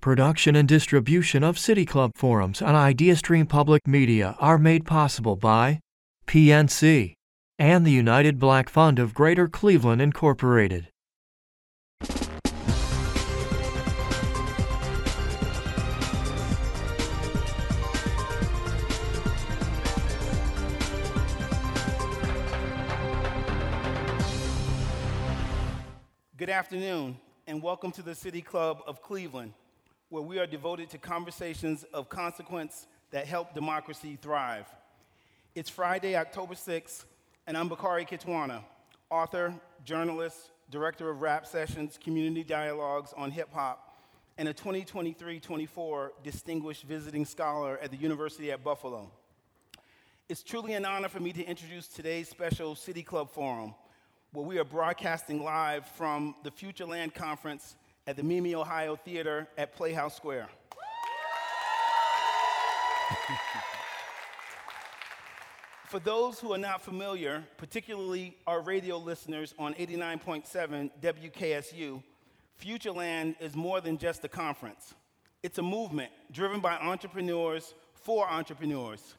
Production and distribution of City Club forums on IdeaStream Public Media are made possible by PNC and the United Black Fund of Greater Cleveland, Incorporated. Good afternoon, and welcome to the City Club of Cleveland, where we are devoted to conversations of consequence that help democracy thrive. It's Friday, October 6th, and I'm Bakari Kitwana, author, journalist, director of rap sessions, community dialogues on hip hop, and a 2023 24 distinguished visiting scholar at the University at Buffalo. It's truly an honor for me to introduce today's special City Club Forum where we are broadcasting live from the Futureland Conference at the Mimi, Ohio Theater at Playhouse Square. For those who are not familiar, particularly our radio listeners on 89.7 WKSU, Futureland is more than just a conference. It's a movement driven by entrepreneurs for entrepreneurs.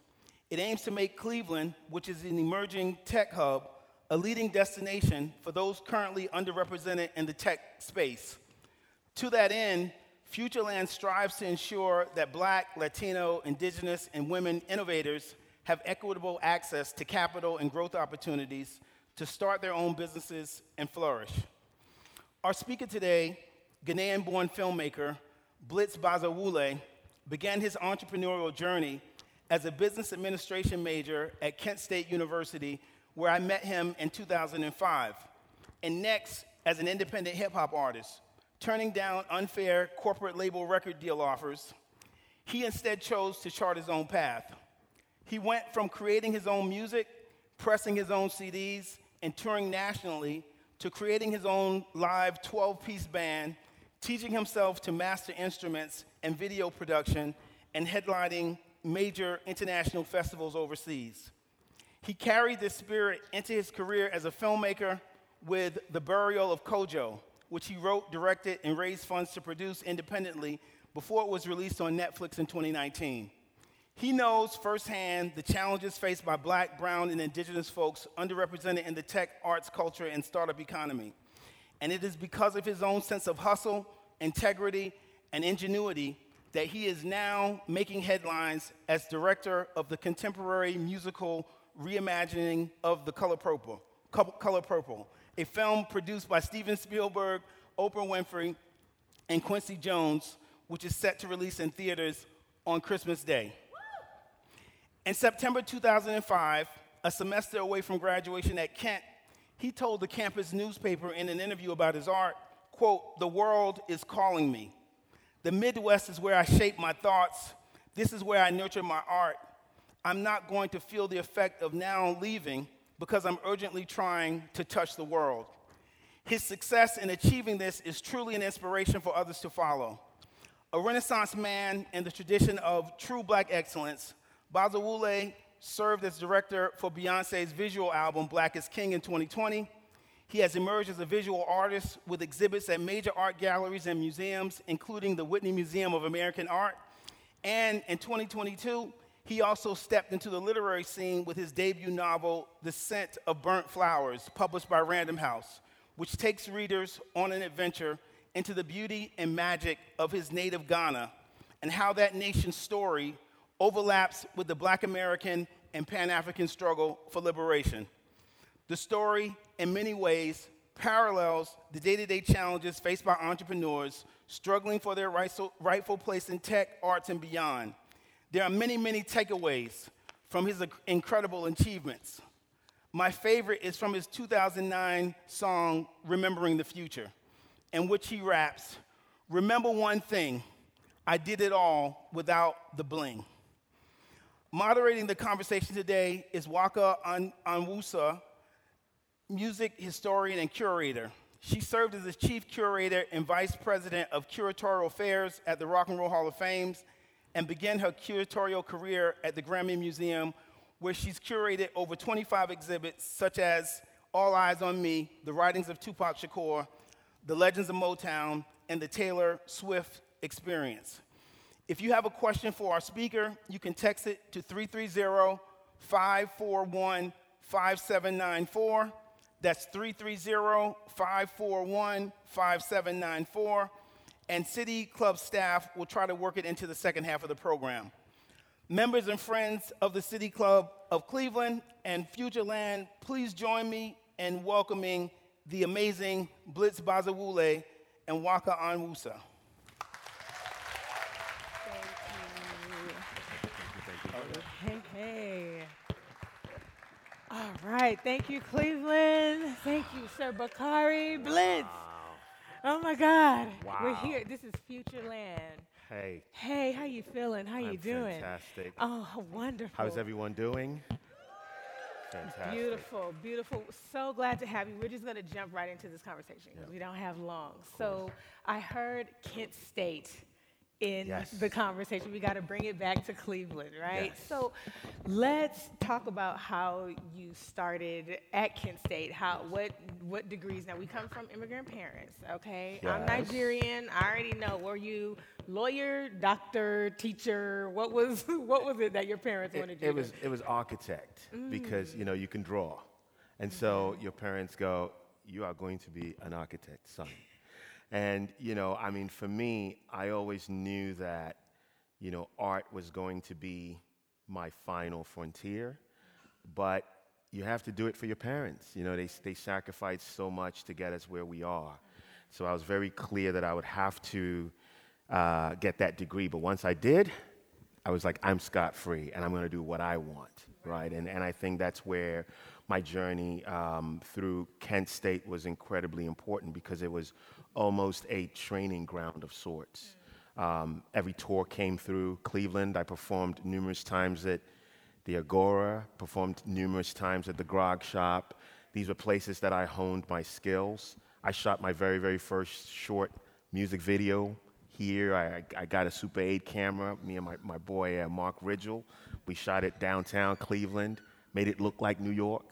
It aims to make Cleveland, which is an emerging tech hub, a leading destination for those currently underrepresented in the tech space. To that end, Futureland strives to ensure that Black, Latino, Indigenous, and women innovators have equitable access to capital and growth opportunities to start their own businesses and flourish. Our speaker today, Ghanaian born filmmaker Blitz Bazawule, began his entrepreneurial journey as a business administration major at Kent State University where I met him in 2005. And next, as an independent hip hop artist, turning down unfair corporate label record deal offers, he instead chose to chart his own path. He went from creating his own music, pressing his own CDs, and touring nationally to creating his own live 12 piece band, teaching himself to master instruments and video production, and headlining major international festivals overseas. He carried this spirit into his career as a filmmaker with The Burial of Kojo, which he wrote, directed, and raised funds to produce independently before it was released on Netflix in 2019. He knows firsthand the challenges faced by black, brown, and indigenous folks underrepresented in the tech, arts, culture, and startup economy. And it is because of his own sense of hustle, integrity, and ingenuity that he is now making headlines as director of the contemporary musical reimagining of The Color Purple, Color Purple, a film produced by Steven Spielberg, Oprah Winfrey, and Quincy Jones, which is set to release in theaters on Christmas Day. In September 2005, a semester away from graduation at Kent, he told the campus newspaper in an interview about his art, quote, "The world is calling me. The Midwest is where I shape my thoughts. This is where I nurture my art. I'm not going to feel the effect of now leaving because I'm urgently trying to touch the world. His success in achieving this is truly an inspiration for others to follow. A Renaissance man in the tradition of true black excellence, Bazawule served as director for Beyonce's visual album Black is King in 2020. He has emerged as a visual artist with exhibits at major art galleries and museums, including the Whitney Museum of American Art. And in 2022, he also stepped into the literary scene with his debut novel, The Scent of Burnt Flowers, published by Random House, which takes readers on an adventure into the beauty and magic of his native Ghana and how that nation's story overlaps with the Black American and Pan African struggle for liberation. The story, in many ways, parallels the day to day challenges faced by entrepreneurs struggling for their rightful place in tech, arts, and beyond there are many, many takeaways from his incredible achievements. My favorite is from his 2009 song, Remembering the Future, in which he raps, Remember one thing, I did it all without the bling. Moderating the conversation today is Nwaka Onwusa, music historian and curator. She served as the chief curator and vice president of curatorial affairs at the Rock and Roll Hall of Fame and began her curatorial career at the Grammy Museum, where she's curated over 25 exhibits such as All Eyes on Me, The Writings of Tupac Shakur, The Legends of Motown, and the Taylor Swift experience. If you have a question for our speaker, you can text it to 330 541 5794. That's 330 541 5794. And City Club staff will try to work it into the second half of the program. Members and friends of the City Club of Cleveland and Futureland, please join me in welcoming the amazing Blitz Bazawule and Nwaka Onwusa. Hey, hey. All right. Thank you, Cleveland. Thank you, Sir Bakari Blitz. Oh my God. Wow. We're here. This is Futureland. Hey, Hey, how you feeling? How you I'm doing? fantastic. Oh, wonderful. How's everyone doing? Fantastic. Beautiful, beautiful. So glad to have you. We're just going to jump right into this conversation because we don't have long. So I heard Kent State in Yes. the conversation. We got to bring it back to Cleveland, right? Yes. So let's talk about how you started at Kent State. How what what degrees? Now we come from immigrant parents, okay? I'm Nigerian. I already know. Were you lawyer, doctor, teacher? What was what was it that your parents wanted It, you it to was it was architect because mm. you know you can draw, and so mm-hmm. your parents go, you are going to be an architect, son. And you know, I mean, for me, I always knew that you know art was going to be my final frontier, but you have to do it for your parents. You know, they they sacrificed so much to get us where we are. So I was very clear that I would have to uh, get that degree. But once I did, I was like, I'm scot free and I'm going to do what I want, right? And, and I think that's where my journey um, through Kent State was incredibly important because it was almost a training ground of sorts. Um, every tour came through Cleveland. I performed numerous times at the Agora, performed numerous times at the Grog Shop. These were places that I honed my skills. I shot my very, very first short music video here. I, I got a Super 8 camera, me and my, my boy uh, Mark Ridgel. We shot it downtown Cleveland, made it look like New York.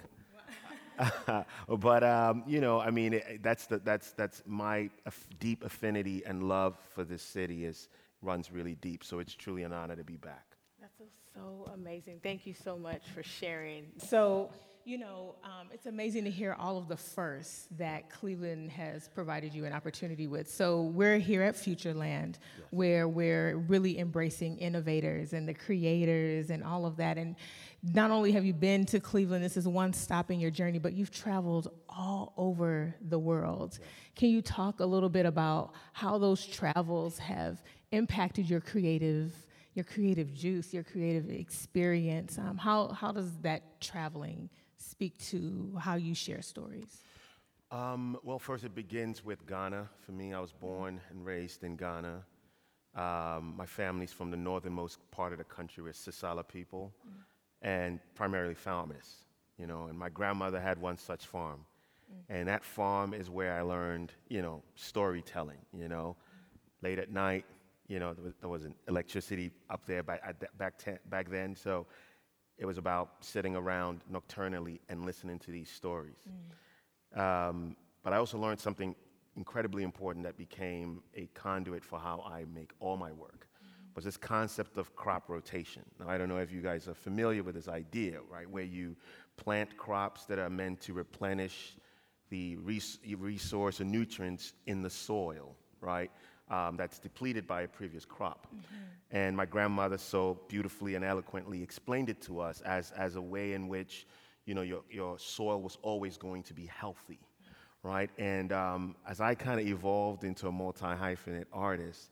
but um, you know, I mean, it, that's the, that's that's my aff- deep affinity and love for this city is runs really deep. So it's truly an honor to be back. That's so, amazing. Thank you so much for sharing. So, you know, um, it's amazing to hear all of the firsts that Cleveland has provided you an opportunity with. So, we're here at Futureland where we're really embracing innovators and the creators and all of that. And not only have you been to Cleveland, this is one stop in your journey, but you've traveled all over the world. Can you talk a little bit about how those travels have impacted your creative? your creative juice, your creative experience. Um, how, how does that traveling speak to how you share stories? Um, well, first it begins with Ghana. For me, I was born and raised in Ghana. Um, my family's from the northernmost part of the country. We're Sisala people, and primarily farmers. You know, and my grandmother had one such farm, and that farm is where I learned, you know, storytelling. You know, late at night, you know, there, was, there wasn't electricity up there back, at back, te- back then, so it was about sitting around nocturnally and listening to these stories. Um, but I also learned something incredibly important that became a conduit for how I make all my work. Was this concept of crop rotation? Now I don't know if you guys are familiar with this idea, right? Where you plant crops that are meant to replenish the res- resource and nutrients in the soil, right? Um, that's depleted by a previous crop. And my grandmother so beautifully and eloquently explained it to us as, as a way in which, you know, your, your soil was always going to be healthy, right? And um, as I kind of evolved into a multi-hyphenate artist,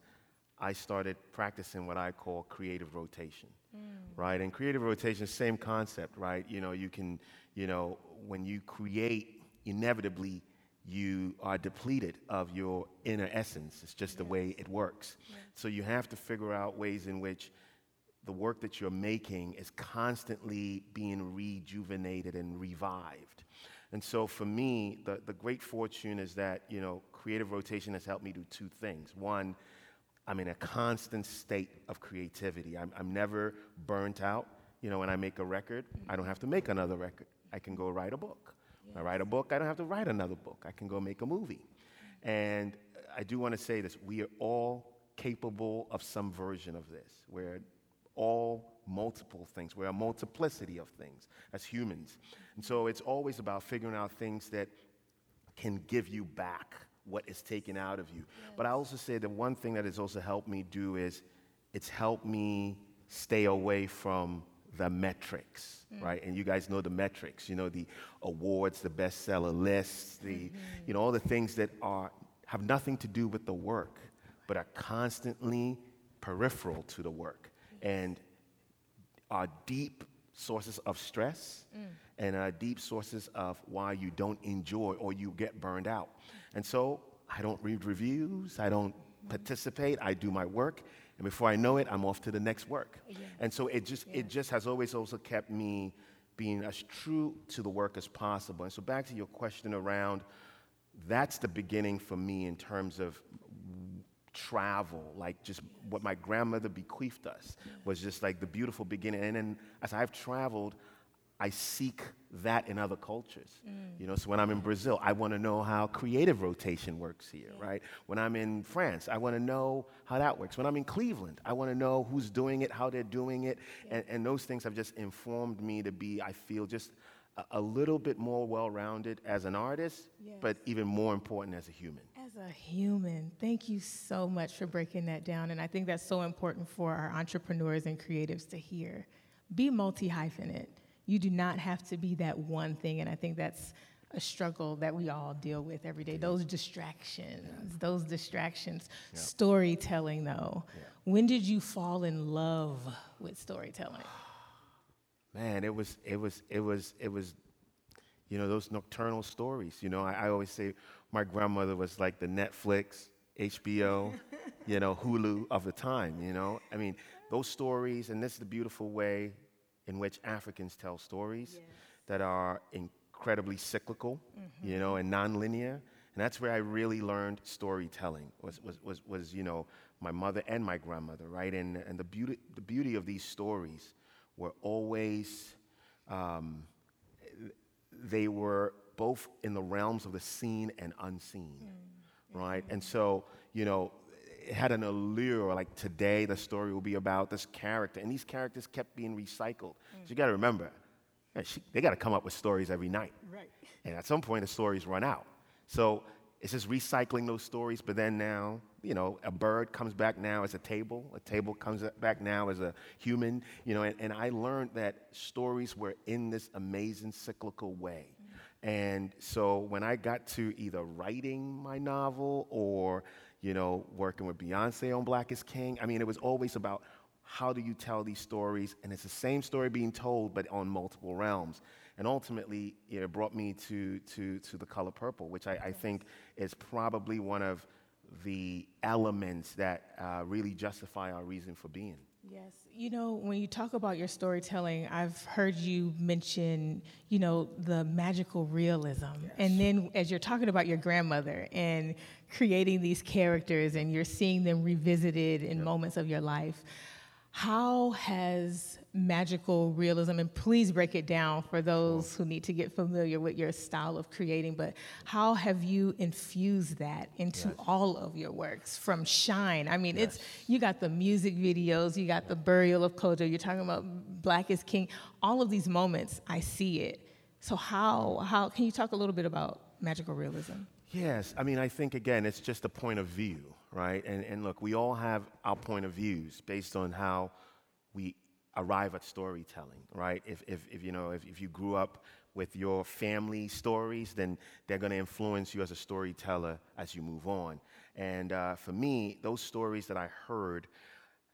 I started practicing what I call creative rotation, mm. right? And creative rotation, same concept, right? You know, you can, you know, when you create, inevitably you are depleted of your inner essence. It's just the way it works. So you have to figure out ways in which the work that you're making is constantly being rejuvenated and revived. And so for me, the, the great fortune is that, you know, creative rotation has helped me do two things. One, I'm in a constant state of creativity. I'm, I'm never burnt out. You know, when I make a record, I don't have to make another record. I can go write a book. When I write a book, I don't have to write another book. I can go make a movie. And I do want to say this we are all capable of some version of this. We're all multiple things. We're a multiplicity of things as humans. And so it's always about figuring out things that can give you back what is taken out of you. Yes. But I also say that one thing that has also helped me do is it's helped me stay away from the metrics, mm. right? And you guys know the metrics, you know, the awards, the bestseller lists, the, mm-hmm. you know, all the things that are, have nothing to do with the work, but are constantly peripheral to the work and are deep sources of stress mm. And are deep sources of why you don't enjoy or you get burned out. And so I don't read reviews, I don't participate, I do my work, and before I know it, I'm off to the next work. Yeah. And so it just yeah. it just has always also kept me being as true to the work as possible. And so back to your question around that's the beginning for me in terms of travel, like just what my grandmother bequeathed us was just like the beautiful beginning. And then as I've traveled, I seek that in other cultures. Mm. You know, so when I'm in Brazil, I want to know how creative rotation works here, yeah. right? When I'm in France, I want to know how that works. When I'm in Cleveland, I want to know who's doing it, how they're doing it, yeah. and, and those things have just informed me to be, I feel, just a, a little bit more well-rounded as an artist, yes. but even more important as a human. As a human, thank you so much for breaking that down, and I think that's so important for our entrepreneurs and creatives to hear. Be multi-hyphenate you do not have to be that one thing. And I think that's a struggle that we all deal with every day. Those distractions, yeah. those distractions. Yeah. Storytelling, though. Yeah. When did you fall in love with storytelling? Man, it was, it was, it was, it was, you know, those nocturnal stories. You know, I, I always say my grandmother was like the Netflix, HBO, you know, Hulu of the time. You know, I mean, those stories, and this is the beautiful way in which Africans tell stories yes. that are incredibly cyclical, mm-hmm. you know, and nonlinear. And that's where I really learned storytelling was, was, was, was, you know, my mother and my grandmother, right? And, and the, beauty, the beauty of these stories were always, um, they were both in the realms of the seen and unseen, mm-hmm. right? And so, you know, it had an allure. Like today, the story will be about this character, and these characters kept being recycled. Mm. So you got to remember, she, they got to come up with stories every night. Right. And at some point, the stories run out. So it's just recycling those stories. But then now, you know, a bird comes back now as a table. A table comes back now as a human. You know, and, and I learned that stories were in this amazing cyclical way. Mm. And so when I got to either writing my novel or you know, working with Beyonce on Black is King. I mean, it was always about how do you tell these stories, and it's the same story being told, but on multiple realms. And ultimately, it brought me to, to, to the color purple, which I, I think is probably one of the elements that uh, really justify our reason for being. Yes. You know, when you talk about your storytelling, I've heard you mention, you know, the magical realism. Yes. And then as you're talking about your grandmother and creating these characters and you're seeing them revisited in yep. moments of your life, how has magical realism, and please break it down for those who need to get familiar with your style of creating, but how have you infused that into yes. all of your works from Shine? I mean, yes. it's you got the music videos, you got the burial of Kojo, you're talking about Black is King, all of these moments, I see it. So how how can you talk a little bit about magical realism? Yes, I mean, I think again, it's just a point of view right? And, and look, we all have our point of views based on how we arrive at storytelling, right? If, if, if you know, if, if you grew up with your family stories, then they're going to influence you as a storyteller as you move on. And uh, for me, those stories that I heard,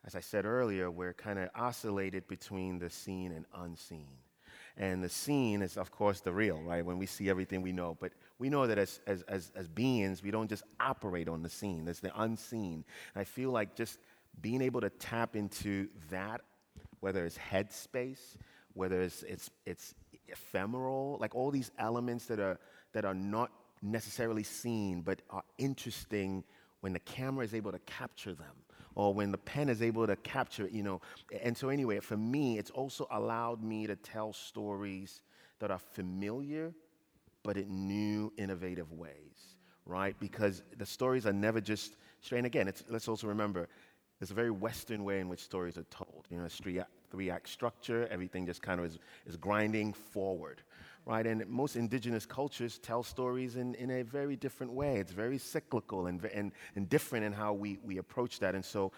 as I said earlier, were kind of oscillated between the seen and unseen. And the seen is, of course, the real, right? When we see everything we know. But we know that as, as, as, as beings, we don't just operate on the scene, there's the unseen. And I feel like just being able to tap into that, whether it's headspace, whether it's, it's, it's ephemeral, like all these elements that are, that are not necessarily seen but are interesting when the camera is able to capture them or when the pen is able to capture it, you know. And so, anyway, for me, it's also allowed me to tell stories that are familiar, but in new, innovative ways, right? Because the stories are never just straight. Again, let's also remember there's a very Western way in which stories are told. You know, three act, three act structure, everything just kind of is, is grinding forward, right? And most indigenous cultures tell stories in, in a very different way. It's very cyclical and, and, and different in how we, we approach that. And so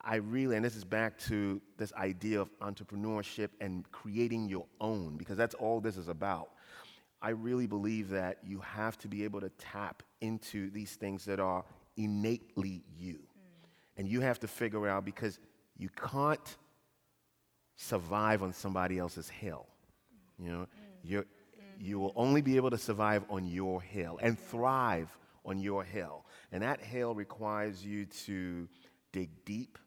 I really, and this is back to this idea of entrepreneurship and creating your own, because that's all this is about. I really believe that you have to be able to tap into these things that are innately you. Mm. And you have to figure out because you can't survive on somebody else's hill. You know, mm. you're, mm-hmm. you will only be able to survive on your hill and thrive on your hill. And that hill requires you to dig deep,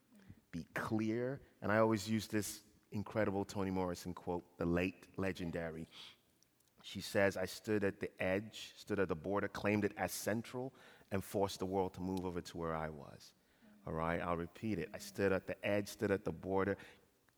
be clear. And I always use this incredible Toni Morrison quote, the late legendary. She says, I stood at the edge, stood at the border, claimed it as central, and forced the world to move over to where I was. Mm. All right, I'll repeat it. I stood at the edge, stood at the border,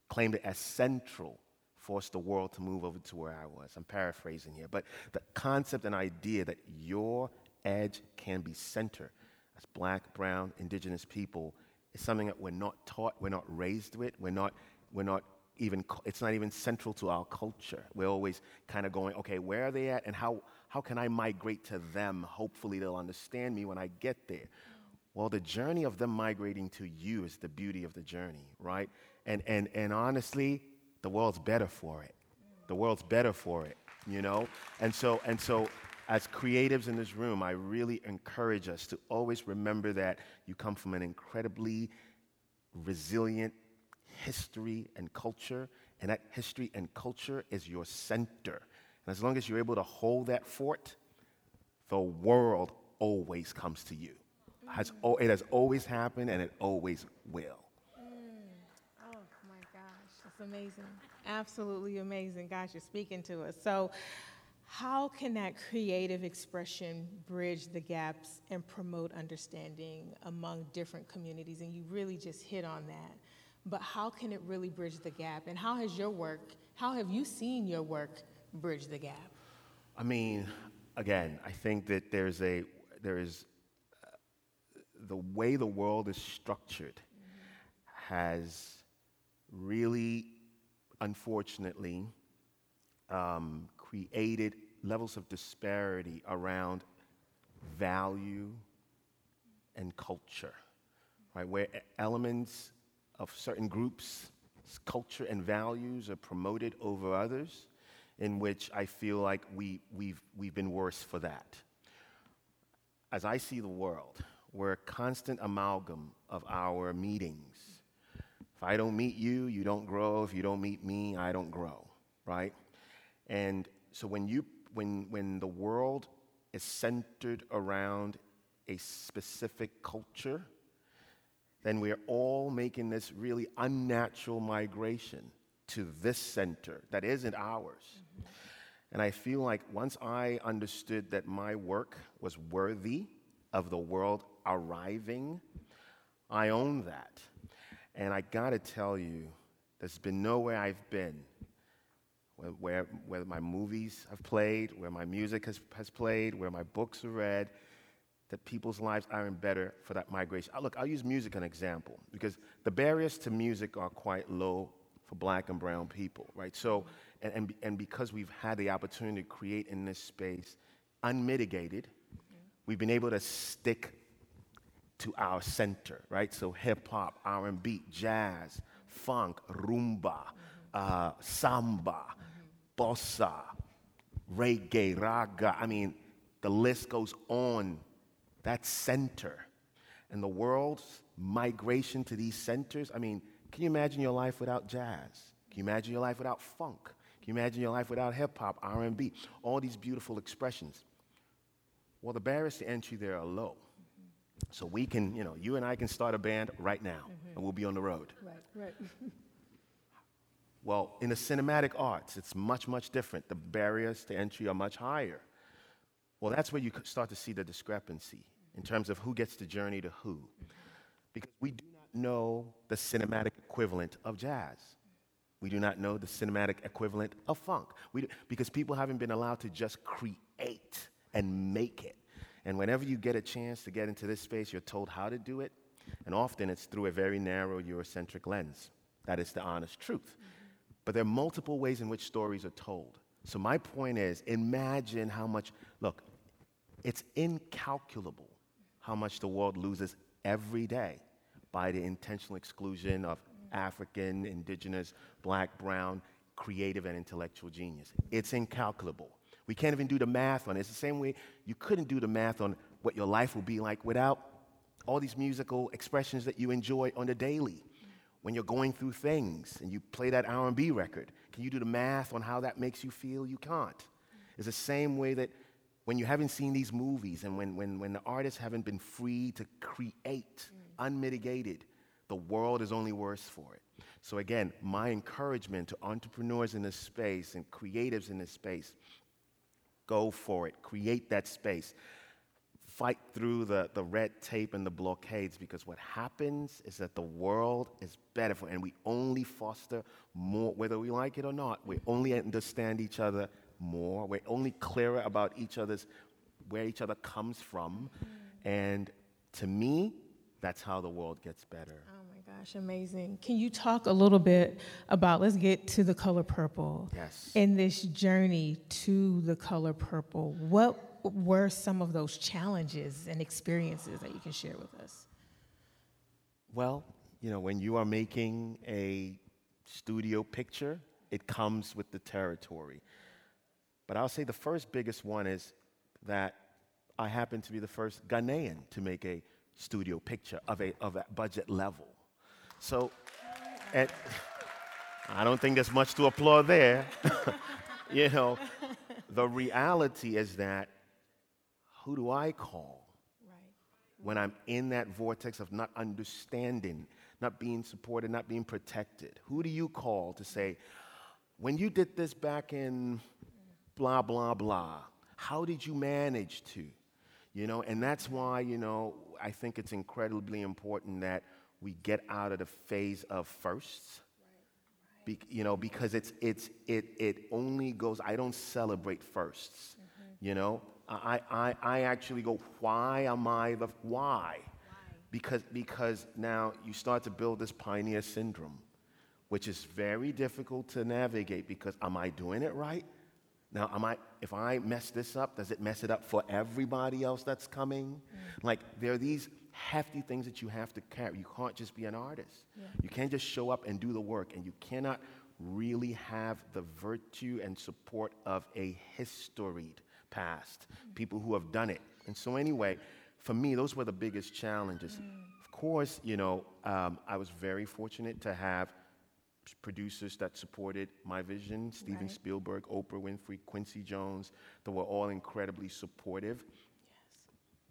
claimed it as central, forced the world to move over to where I was. I'm paraphrasing here, but the concept and idea that your edge can be center as black, brown, indigenous people is something that we're not taught, we're not raised with, we're not, we're not even, it's not even central to our culture. We're always kind of going, okay, where are they at and how, how can I migrate to them? Hopefully they'll understand me when I get there. Well, the journey of them migrating to you is the beauty of the journey, right? And, and, and honestly, the world's better for it. The world's better for it, you know? And so, and so as creatives in this room, I really encourage us to always remember that you come from an incredibly resilient history and culture, and that history and culture is your center. And as long as you're able to hold that fort, the world always comes to you. Mm. Has, it has always happened, and it always will. Mm. Oh my gosh, that's amazing. Absolutely amazing. Gosh, you're speaking to us. So, how can that creative expression bridge the gaps and promote understanding among different communities? And you really just hit on that. But how can it really bridge the gap? And how has your work, how have you seen your work bridge the gap? I mean, again, I think that there's a, there is, uh, the way the world is structured mm-hmm. has really, unfortunately, um, created levels of disparity around value and culture, right? Where elements of certain groups, culture and values are promoted over others, in which I feel like we, we've, we've been worse for that. As I see the world, we're a constant amalgam of our meetings. If I don't meet you, you don't grow. If you don't meet me, I don't grow, right? And so when, you, when, when the world is centered around a specific culture, then we're all making this really unnatural migration to this center that isn't ours. Mm-hmm. And I feel like once I understood that my work was worthy of the world arriving, I own that. And I gotta tell you, there's been nowhere I've been where, where, where my movies have played, where my music has, has played, where my books are read, that people's lives aren't better for that migration. Uh, look, I'll use music as an example because the barriers to music are quite low for black and brown people, right? So, and, and, and because we've had the opportunity to create in this space unmitigated, we've been able to stick to our center, right? So hip hop, R&B, jazz, funk, rumba, uh, samba, bossa, reggae, raga. I mean, the list goes on. That center. And the world's migration to these centers, I mean, can you imagine your life without jazz? Can you imagine your life without funk? Can you imagine your life without hip hop, R&B, all these beautiful expressions? Well, the barriers to entry there are low. So we can, you know, you and I can start a band right now, mm-hmm. and we'll be on the road. Right, right. Well, in the cinematic arts, it's much, much different. The barriers to entry are much higher. Well, that's where you start to see the discrepancy in terms of who gets to journey to who. Because we do not know the cinematic equivalent of jazz. We do not know the cinematic equivalent of funk. We do, because people haven't been allowed to just create and make it. And whenever you get a chance to get into this space, you're told how to do it. And often it's through a very narrow Eurocentric lens. That is the honest truth. But there are multiple ways in which stories are told. So, my point is imagine how much, look, it's incalculable how much the world loses every day by the intentional exclusion of African, indigenous, black, brown, creative, and intellectual genius. It's incalculable. We can't even do the math on it. It's the same way you couldn't do the math on what your life will be like without all these musical expressions that you enjoy on the daily. When you're going through things and you play that R&B record, can you do the math on how that makes you feel? You can't. It's the same way that when you haven't seen these movies and when, when, when the artists haven't been free to create mm. unmitigated, the world is only worse for it. So, again, my encouragement to entrepreneurs in this space and creatives in this space go for it, create that space. Fight through the, the red tape and the blockades because what happens is that the world is better for, and we only foster more, whether we like it or not, we only understand each other more. We're only clearer about each other's, where each other comes from. Mm. And to me, that's how the world gets better. Oh my gosh, amazing. Can you talk a little bit about, let's get to the color purple. Yes. In this journey to the color purple, what were some of those challenges and experiences that you can share with us? Well, you know, when you are making a studio picture, it comes with the territory. But I'll say the first biggest one is that I happen to be the first Ghanaian to make a studio picture of a, of a budget level. So, and I don't think there's much to applaud there. you know, the reality is that who do I call right. when I'm in that vortex of not understanding, not being supported, not being protected? Who do you call to say, when you did this back in blah, blah, blah. How did you manage to? You know, and that's why, you know, I think it's incredibly important that we get out of the phase of firsts. Be, you know, because it's, it's, it, it only goes, I don't celebrate 1st mm-hmm. You know, I, I, I actually go, why am I the, why? why? Because, because now you start to build this pioneer syndrome, which is very difficult to navigate because am I doing it right? Now, am I, if I mess this up, does it mess it up for everybody else that's coming? Mm. Like, there are these hefty things that you have to carry. You can't just be an artist. Yeah. You can't just show up and do the work, and you cannot really have the virtue and support of a historied past, mm. people who have done it. And so, anyway, for me, those were the biggest challenges. Mm. Of course, you know, um, I was very fortunate to have producers that supported my vision Steven right. Spielberg, Oprah Winfrey, Quincy Jones, that were all incredibly supportive. Yes.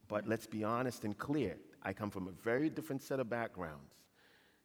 But let's be honest and clear. I come from a very different set of backgrounds.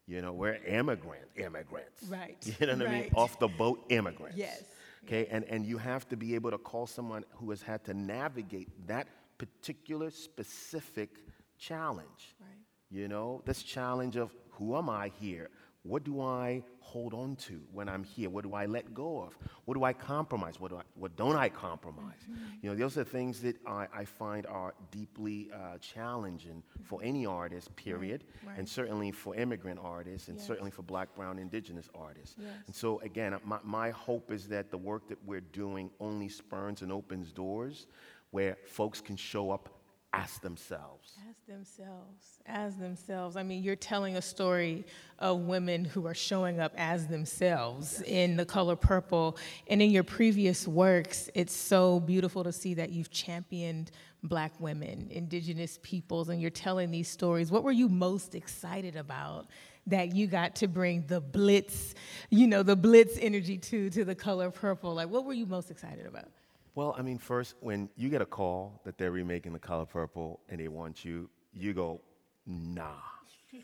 You know, we're immigrant immigrants. Right. You know what right. I mean? Off the boat immigrants. Yes. Okay, and, and you have to be able to call someone who has had to navigate that particular specific challenge. Right. You know, this challenge of who am I here? What do I hold on to when I'm here? What do I let go of? What do I compromise? What, do I, what don't I compromise? Mm-hmm. You know, those are things that I, I find are deeply uh, challenging for any artist, period, right. Right. and certainly for immigrant artists, and yes. certainly for black, brown, indigenous artists. Yes. And so, again, my, my hope is that the work that we're doing only spurns and opens doors where folks can show up as themselves. As themselves. As themselves. I mean, you're telling a story of women who are showing up as themselves yes. in the color purple. And in your previous works, it's so beautiful to see that you've championed black women, indigenous peoples, and you're telling these stories. What were you most excited about? that you got to bring the blitz, you know, the blitz energy to to the color purple. Like what were you most excited about? Well, I mean, first, when you get a call that they're remaking The Color Purple and they want you, you go, nah.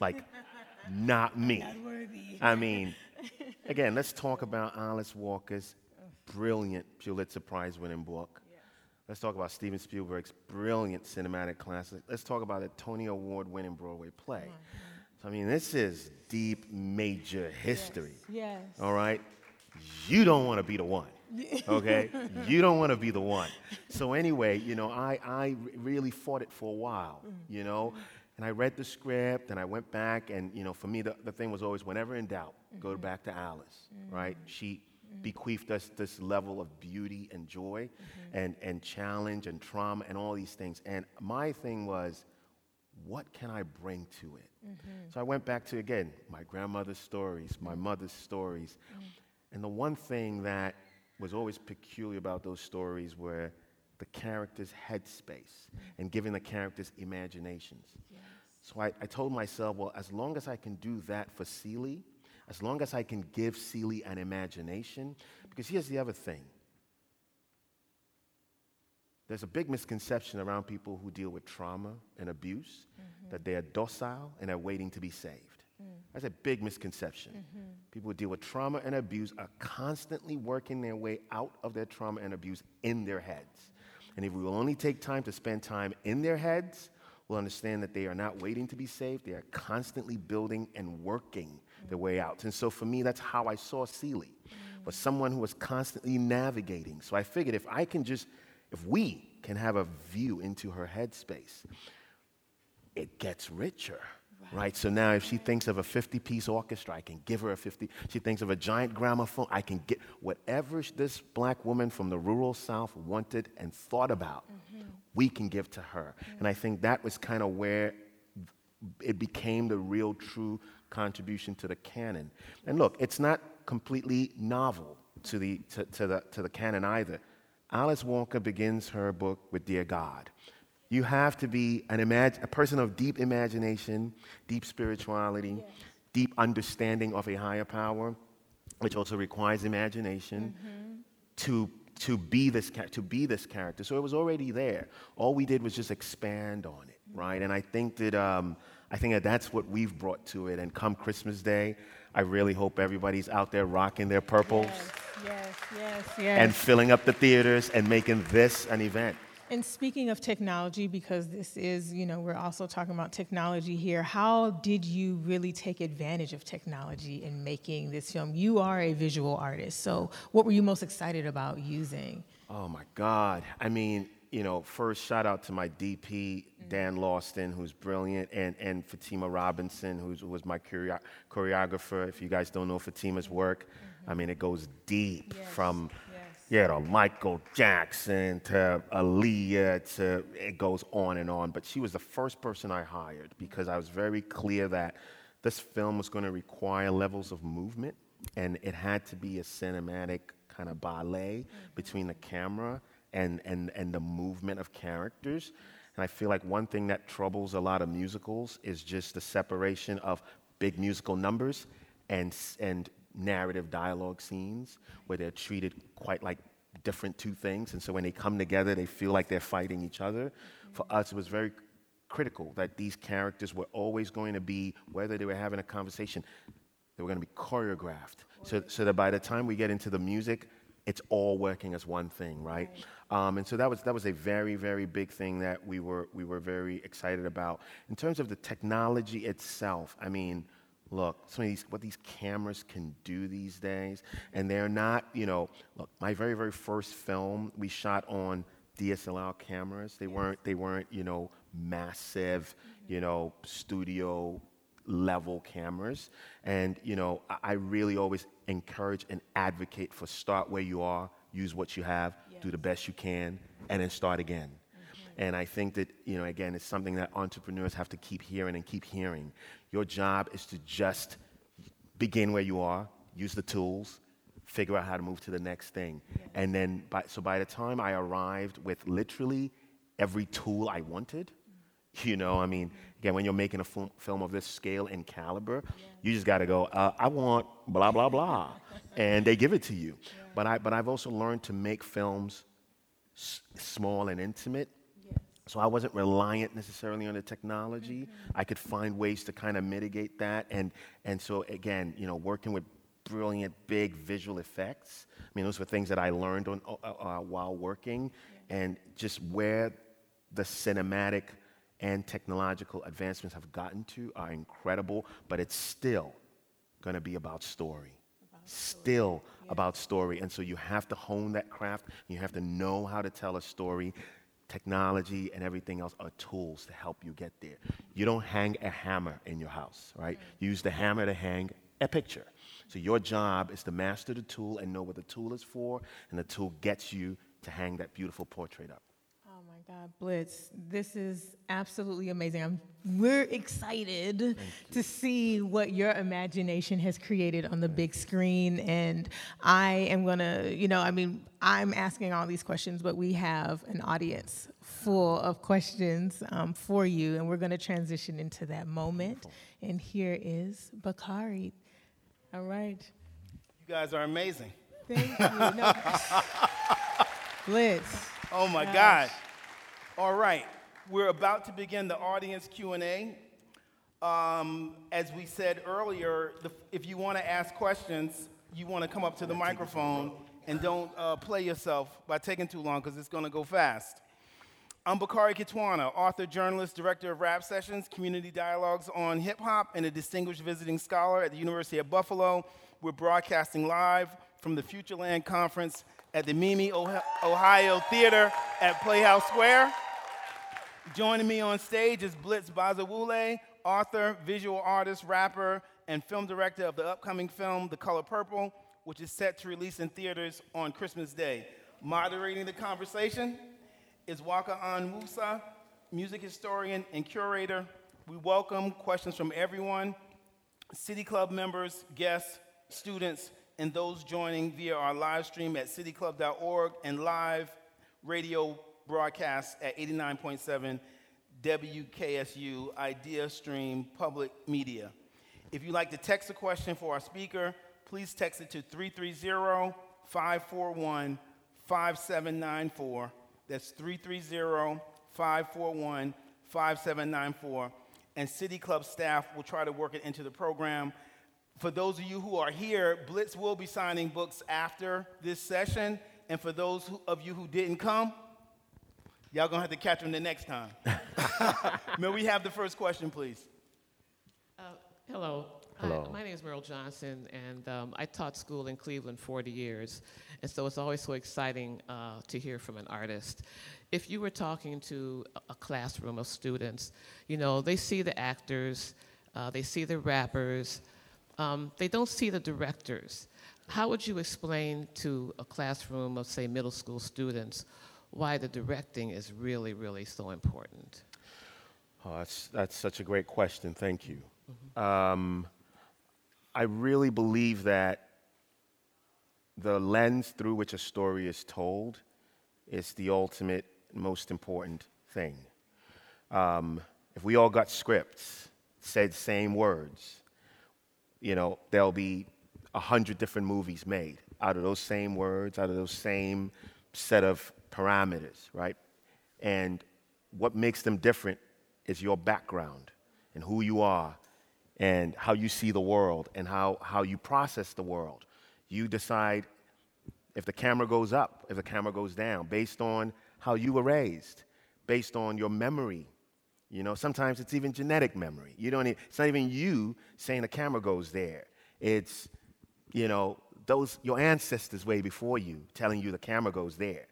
Like, not me. Not worthy. I mean, again, let's talk about Alice Walker's brilliant Pulitzer Prize winning book. Let's talk about Steven Spielberg's brilliant cinematic classic. Let's talk about a Tony Award winning Broadway play. So, I mean, this is deep, major history. Yes. yes. All right? You don't want to be the one Okay? you don't want to be the one. So, anyway, you know, I, I really fought it for a while, mm. you know? And I read the script and I went back, and, you know, for me, the, the thing was always whenever in doubt, go mm-hmm. back to Alice, right? Mm. She mm. bequeathed us this level of beauty and joy mm-hmm. and, and challenge and trauma and all these things. And my thing was, what can I bring to it? Mm-hmm. So I went back to, again, my grandmother's stories, my mother's stories. And the one thing that was always peculiar about those stories were the characters' headspace and giving the characters imaginations. So I, I told myself, well, as long as I can do that for Celie, as long as I can give Celie an imagination, because here's the other thing. There's a big misconception around people who deal with trauma and abuse mm-hmm. that they are docile and are waiting to be saved. Mm-hmm. That's a big misconception. Mm-hmm. People who deal with trauma and abuse are constantly working their way out of their trauma and abuse in their heads. And if we will only take time to spend time in their heads, we'll understand that they are not waiting to be saved. They are constantly building and working mm-hmm. their way out. And so for me, that's how I saw Celie, was someone who was constantly navigating. So I figured if I can just, if we can have a view into her headspace, it gets richer. Right. So now, if she thinks of a 50 piece orchestra, I can give her a 50. She thinks of a giant gramophone, I can get whatever this black woman from the rural South wanted and thought about, mm-hmm. we can give to her. Mm-hmm. And I think that was kind of where it became the real, true contribution to the canon. And look, it's not completely novel to the, to, to the, to the canon either. Alice Walker begins her book with Dear God. You have to be an imag- a person of deep imagination, deep spirituality, deep understanding of a higher power, which also requires imagination, to, to, be this, to be this character. So it was already there. All we did was just expand on it, right? And I think that, um, I think that that's what we've brought to it. And come Christmas Day, I really hope everybody's out there rocking their purples Yes, yes, yes. and filling up the theaters and making this an event. And speaking of technology, because this is, you know, we're also talking about technology here, how did you really take advantage of technology in making this film? You are a visual artist, so what were you most excited about using? Oh my God. I mean, you know, first shout out to my DP, mm-hmm. Dan Laustsen, who's brilliant, and, and Fatima Robinson, who's, who was my choreo- choreographer. If you guys don't know Fatima's work, mm-hmm. I mean, it goes deep Yes, from. Yeah, to Michael Jackson to Aaliyah to, it goes on and on. But she was the first person I hired because I was very clear that this film was going to require levels of movement and it had to be a cinematic kind of ballet mm-hmm. between the camera and, and, and the movement of characters. And I feel like one thing that troubles a lot of musicals is just the separation of big musical numbers and, and narrative dialogue scenes where they're treated quite like different two things. And so when they come together, they feel like they're fighting each other. For us, it was very critical that these characters were always going to be, whether they were having a conversation, they were going to be choreographed. So, so that by the time we get into the music, it's all working as one thing, right? Um, and so that was, that was a very, very big thing that we were, we were very excited about. In terms of the technology itself, I mean, look, some of these, what these cameras can do these days, and they're not, you know, look, my very, very first film we shot on DSLR cameras. They weren't, they weren't, you know, massive, mm-hmm. you know, studio level cameras. And, you know, I, I really always encourage and advocate for start where you are, use what you have, do the best you can, and then start again. Mm-hmm. And I think that, you know, again, it's something that entrepreneurs have to keep hearing and keep hearing. Your job is to just begin where you are, use the tools, figure out how to move to the next thing. And then, by, so by the time I arrived with literally every tool I wanted, you know, I mean, again, when you're making a film, film of this scale and caliber, you just got to go, uh, I want blah, blah, blah. and they give it to you. But, I, but I've also learned to make films s- small and intimate. So I wasn't reliant necessarily on the technology. I could find ways to kind of mitigate that. And, and so, again, you know, working with brilliant, big visual effects. I mean, those were things that I learned on, uh, uh, while working. And just where the cinematic and technological advancements have gotten to are incredible, but it's still going to be about story. still about story. And so you have to hone that craft. You have to know how to tell a story. Technology and everything else are tools to help you get there. You don't hang a hammer in your house, right? You use the hammer to hang a picture. So your job is to master the tool and know what the tool is for, and the tool gets you to hang that beautiful portrait up. Oh my God, Blitz, this is absolutely amazing. I'm, we're excited to see what your imagination has created on the big screen. And I am going to, you know, I mean, I'm asking all these questions, but we have an audience full of questions um, for you. And we're going to transition into that moment. And here is Bakari. All right. You guys are amazing. Thank you. No. Blitz. Oh my Gosh. God. All right, we're about to begin the audience Q&A. Um, as we said earlier, the, if you want to ask questions, you want to come up to the microphone and don't uh, play yourself by taking too long because it's going to go fast. I'm Bakari Kitwana, author, journalist, director of Rap Sessions, Community Dialogues on Hip Hop, and a distinguished visiting scholar at the University of Buffalo. We're broadcasting live from the Futureland Conference at the Mimi, Ohio Theater at Playhouse Square. Joining me on stage is Blitz Bazawule, author, visual artist, rapper, and film director of the upcoming film The Color Purple, which is set to release in theaters on Christmas Day. Moderating the conversation is Nwaka Onwusa, music historian and curator. We welcome questions from everyone, City Club members, guests, students, and those joining via our live stream at cityclub.org and live radio broadcast at 89.7 WKSU Idea Stream Public Media. If you'd like to text a question for our speaker, please text it to 330 541 5794. That's 330 541 5794. And City Club staff will try to work it into the program. For those of you who are here, Blitz will be signing books after this session. And for those of you who didn't come, y'all gonna have to catch him the next time. May we have the first question, please? Uh, hello. Hello. Hi, my name is Merle Johnson, and um, I taught school in Cleveland 40 years. And so it's always so exciting uh, to hear from an artist. If you were talking to a- a classroom of students, you know, they see the actors, uh, they see the rappers, um, they don't see the directors. How would you explain to a classroom of, say, middle school students why the directing is really, really so important? Oh, that's, that's such a great question. Thank you. Um, I really believe that the lens through which a story is told is the ultimate, most important thing. Um, if we all got scripts, said same words, you know, there'll be a hundred different movies made out of those same words, out of those same set of parameters, right? And what makes them different is your background and who you are and how you see the world and how, how you process the world. You decide if the camera goes up, if the camera goes down, based on how you were raised, based on your memory. You know, sometimes it's even genetic memory. You don't. Even, it's not even you saying the camera goes there. It's, you know, those your ancestors way before you telling you the camera goes there,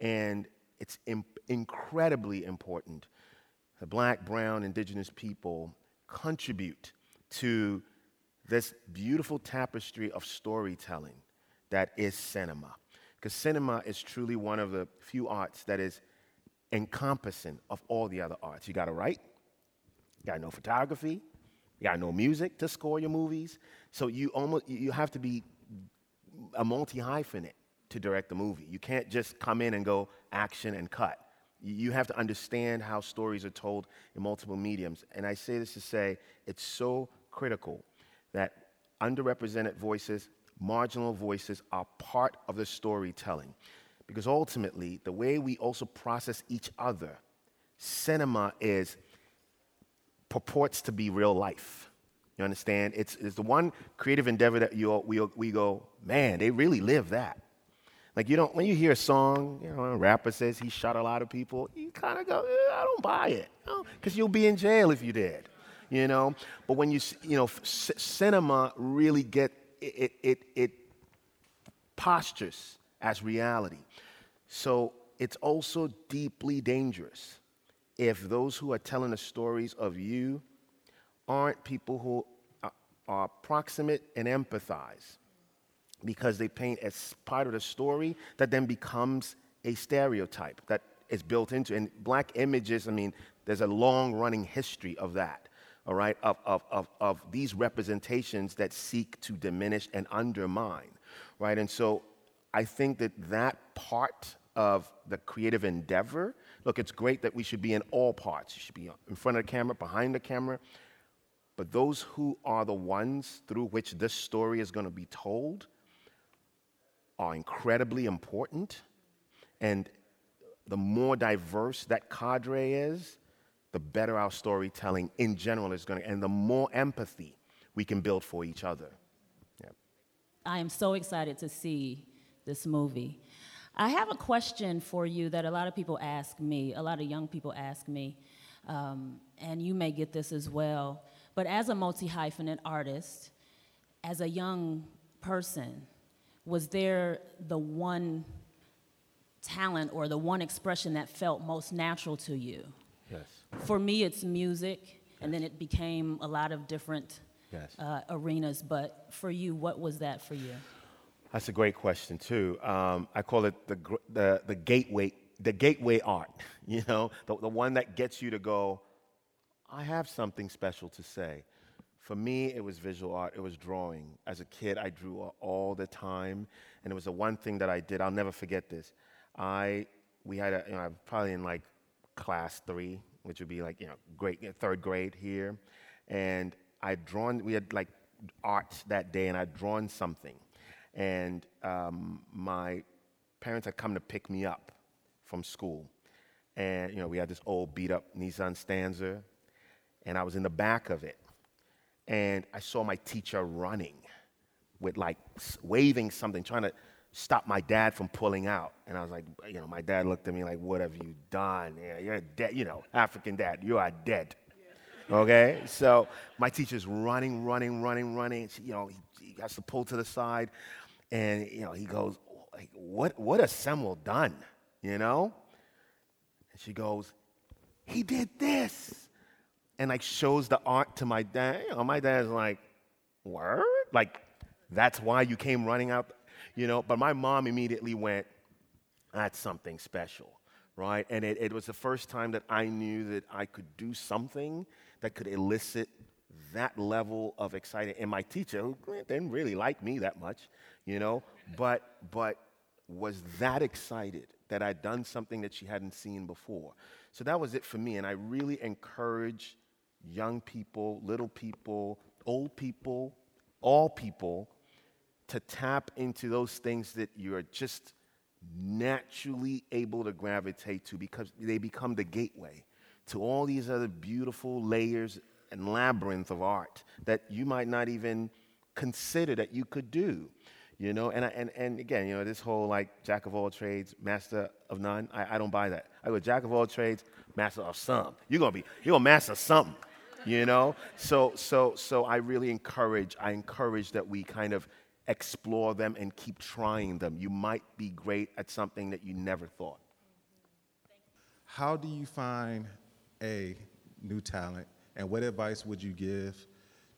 and it's incredibly important. The black, brown, indigenous people contribute to this beautiful tapestry of storytelling that is cinema. Because cinema is truly one of the few arts that is encompassing of all the other arts. You got to write, you got to know photography, you got to know music to score your movies. So you almost you have to be a multi hyphenate to direct the movie. You can't just come in and go action and cut. You- have to understand how stories are told in multiple mediums. And I say this to say it's so critical that underrepresented voices, marginal voices are part of the storytelling. Because ultimately, the way we also process each other, cinema is purports to be real life. You understand? It's, it's the one creative endeavor that you, we, we go, man, they really live that. Like you don't, when you hear a song, you know, a rapper says he shot a lot of people, you kind of go, eh, I don't buy it, because you'll be in jail if you did, you know. But when you, you know, c- cinema really get, it, it, it postures as reality. So it's also deeply dangerous if those who are telling the stories of you aren't people who are proximate and empathize because they paint as part of the story that then becomes a stereotype that is built into and black images i mean there's a long running history of that all right of, of, of, of these representations that seek to diminish and undermine right? And so i think that that part of the creative endeavor look it's great that we should be in all parts. You should be in front of the camera behind the camera. But those who are the ones through which this story is going to be told are incredibly important. And the more diverse that cadre is, the better our storytelling in general is going to, and the more empathy we can build for each other. Yeah. I am so excited to see this movie. I have a question for you that a lot of people ask me, a lot of young people ask me, um, and you may get this as well. But as a multi hyphenate artist, as a young person, was there the one talent or the one expression that felt most natural to you? Yes. For me, it's music, yes. and then it became a lot of different yes. uh, arenas. But for you, what was that for you? That's a great question too. Um, I call it the, the, the gateway the gateway art. You know, the, the one that gets you to go, I have something special to say. For me, it was visual art, it was drawing. As a kid, I drew all the time, and it was the one thing that I did. I'll never forget this. I, we had a, you know, probably in like class three, which would be like, you know, grade, third grade here, and I'd drawn, we had like art that day, and I'd drawn something. And um, my parents had come to pick me up from school. And, you know, we had this old beat up Nissan Stanza, and I was in the back of it and I saw my teacher running with like waving something, trying to stop my dad from pulling out. And I was like, you know, my dad looked at me like, what have you done? Yeah, you're dead, you know, African dad, you are dead. Okay? So my teacher's running, running, running, running. She, you know, he, he, has to pull to the side. And, you know, he goes, what, what has Samuel done? You know? And she goes, he did this and like shows the art to my dad. You know, my dad's like, word? Like, that's why you came running out, you know? But my mom immediately went, that's something special, right? And it, it was the first time that I knew that I could do something that could elicit that level of excitement. And my teacher, who eh, didn't really like me that much, you know, but, but was that excited that I'd done something that she hadn't seen before. So that was it for me. And I really encourage young people, little people, old people, all people, to tap into those things that you're just naturally able to gravitate to because they become the gateway to all these other beautiful layers and labyrinth of art that you might not even consider that you could do you know? And, I, and, and again you know this whole like jack of all trades master of none I, I don't buy that. I go jack of all trades master of some. You're gonna be you're gonna master something you know? So, so, so I really encourage, I encourage that we kind of explore them and keep trying them. You might be great at something that you never thought. How do you find a new talent, and what advice would you give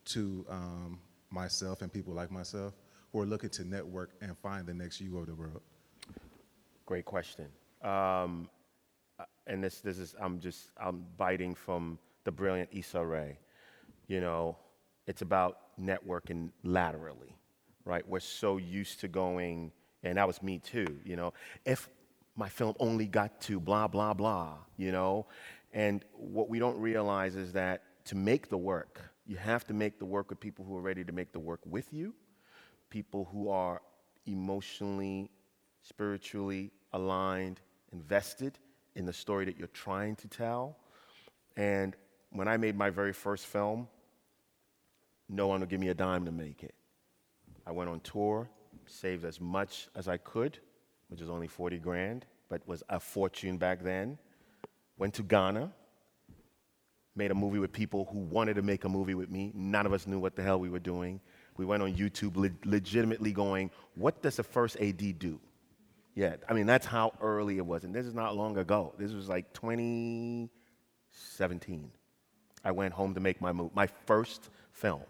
to um, myself and people like myself who are looking to network and find the next you of the world? Great question. Um, uh, and this, this is, I'm just, I'm biting from the brilliant Issa Rae. You know, it's about networking laterally, right? We're so used to going, and that was me too, you know, if my film only got to blah, blah, blah, you know? And what we don't realize is that to make the work, you have to make the work with people who are ready to make the work with you, people who are emotionally, spiritually aligned, invested in the story that you're trying to tell. And when I made my very first film, no one would give me a dime to make it. I went on tour, saved as much as I could, which was only 40 grand, but was a fortune back then. Went to Ghana, made a movie with people who wanted to make a movie with me. None of us knew what the hell we were doing. We went on YouTube le- legitimately going, what does the first AD do? Yeah, I mean, that's how early it was. And this is not long ago. This was like 2017. I went home to make my move, my first film,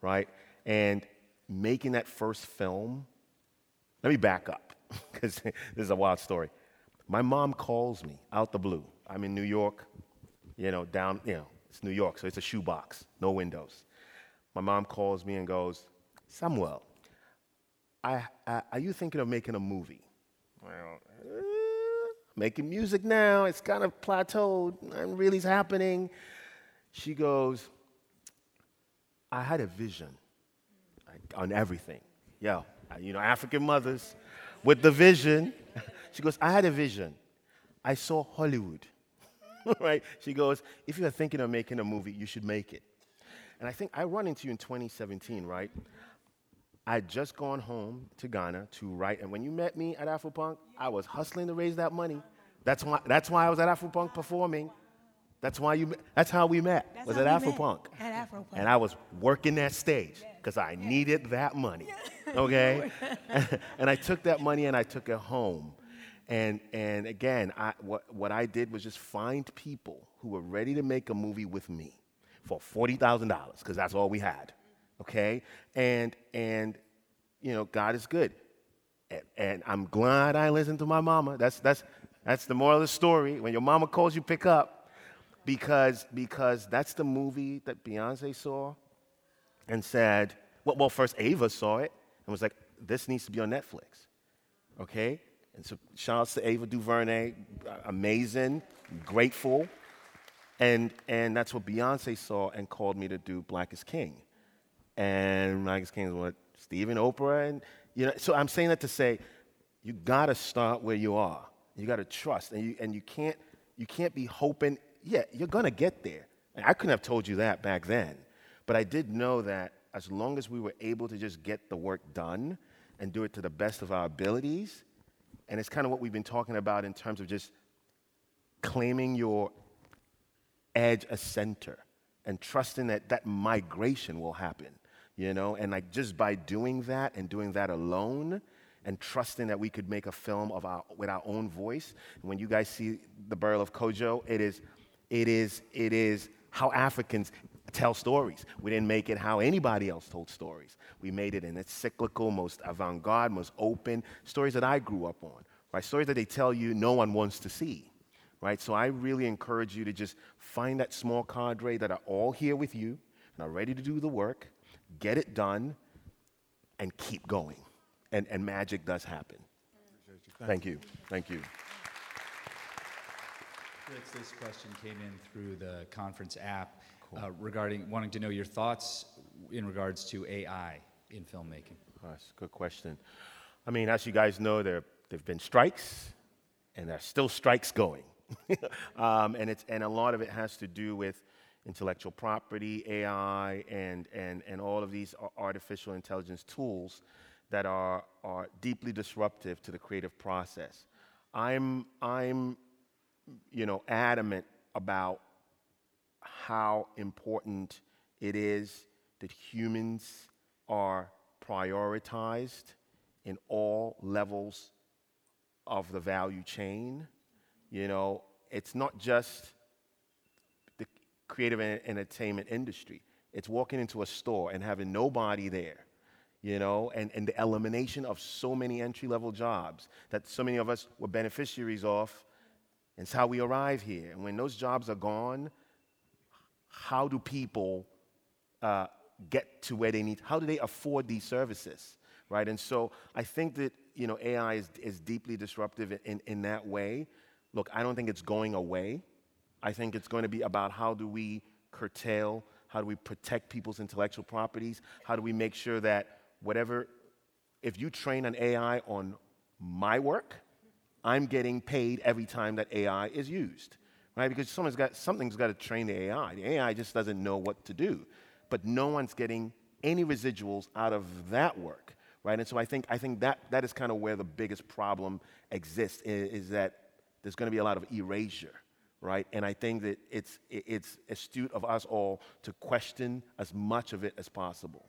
right? And making that first film, let me back up because this is a wild story. My mom calls me out the blue. I'm in New York, you know, down, you know, it's New York, so it's a shoebox, no windows. My mom calls me and goes, Samuel, I, I, are you thinking of making a movie? Well, uh, making music now, it's kind of plateaued, nothing really's happening. She goes, I had a vision on everything. Yeah, you know, African mothers with the vision. She goes, I had a vision. I saw Hollywood. right? She goes, if you're thinking of making a movie, you should make it. And I think I run into you in 2017, right? I'd just gone home to Ghana to write, and when you met me at Afropunk, I was hustling to raise that money. That's why, that's why I was at Afropunk performing. That's why you. That's how we met. That's was at Afropunk. at Afropunk. And I was working that stage because I needed that money. Okay. and I took that money and I took it home. And and again, I, what what I did was just find people who were ready to make a movie with me for forty thousand dollars because that's all we had. Okay. And and you know God is good. And, and I'm glad I listened to my mama. That's that's that's the moral of the story. When your mama calls you, pick up because, because that's the movie that Beyonce saw and said, well, well, first Ava saw it and was like, this needs to be on Netflix. Okay? And so shout out to Ava DuVernay, amazing, grateful. And, and that's what Beyonce saw and called me to do Black is King. And Black is King is what Steven Oprah and you know. So I'm saying that to say, you gotta start where you are. You gotta trust, and you and you can't you can't be hoping yeah, you're going to get there. And I couldn't have told you that back then. But I did know that as long as we were able to just get the work done and do it to the best of our abilities, and it's kind of what we've been talking about in terms of just claiming your edge a center and trusting that that migration will happen, you know? And like just by doing that and doing that alone, and trusting that we could make a film of our, with our own voice. When you guys see the Burial of Kojo, it is it is, it is how Africans tell stories. We didn't make it how anybody else told stories. We made it in its cyclical, most avant garde, most open stories that I grew up on, right? Stories that they tell you no one wants to see, right? So I really encourage you to just find that small cadre that are all here with you and are ready to do the work, get it done, and keep going. And, and magic does happen. Thank you. Thank you. Blitz, this question came in through the conference app cool. uh, regarding wanting to know your thoughts in regards to AI in filmmaking. Oh, that's a good question. I mean, as you guys know, there have been strikes, and there are still strikes going. um, and, it's, and a lot of it has to do with intellectual property, AI, and, and, and all of these artificial intelligence tools that are, are deeply disruptive to the creative process. I'm, I'm you know, adamant about how important it is that humans are prioritized in all levels of the value chain. You know, it's not just the creative and entertainment industry. It's walking into a store and having nobody there, you know, and, and the elimination of so many entry level jobs that so many of us were beneficiaries of it's how we arrive here. And when those jobs are gone, how do people uh, get to where they need? How do they afford these services, right? And so I think that you know AI is, is deeply disruptive in, in that way. Look, I don't think it's going away. I think it's going to be about how do we curtail, how do we protect people's intellectual properties, how do we make sure that whatever, if you train an AI on my work, I'm getting paid every time that AI is used, right? Because someone's got, something's got to train the AI. The AI just doesn't know what to do. But no one's getting any residuals out of that work, right? And so I think, I think that, that is kind of where the biggest problem exists, is, is that there's going to be a lot of erasure, right? And I think that it's, it's astute of us all to question as much of it as possible.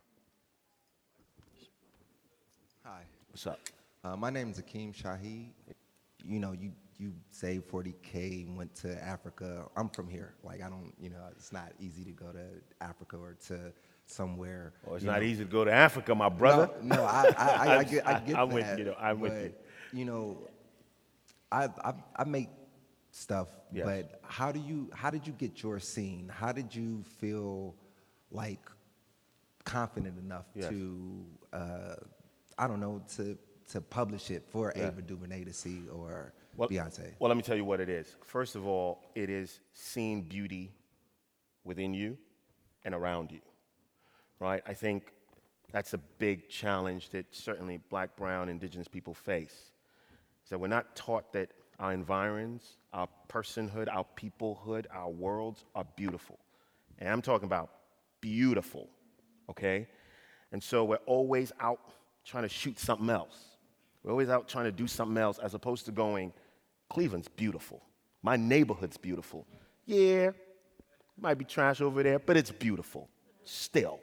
Hi. What's up? Uh, my name is Akeem Shahi. You know, you you saved 40k and went to Africa. I'm from here. Like I don't, you know, it's not easy to go to Africa or to somewhere. Well, it's not know. easy to go to Africa, my brother. No, no I, I, I, I get, I I'm- get I'm that. with you, though. I'm with you. You know, I, I, I make stuff, Yes. but how do you, how did you get your scene? How did you feel like confident enough Yes. to, uh, I don't know, to, to publish it for Yeah. Ava DuVernay to see or Well, Beyonce? Well, let me tell you what it is. First of all, it is seeing beauty within you and around you, right? I think that's a big challenge that certainly black, brown, indigenous people face. Is that we're not taught that our environs, our personhood, our peoplehood, our worlds are beautiful. And I'm talking about beautiful, okay? And so we're always out trying to shoot something else. We're always out trying to do something else as opposed to going, Cleveland's beautiful. My neighborhood's beautiful. Yeah, might be trash over there, but it's beautiful still.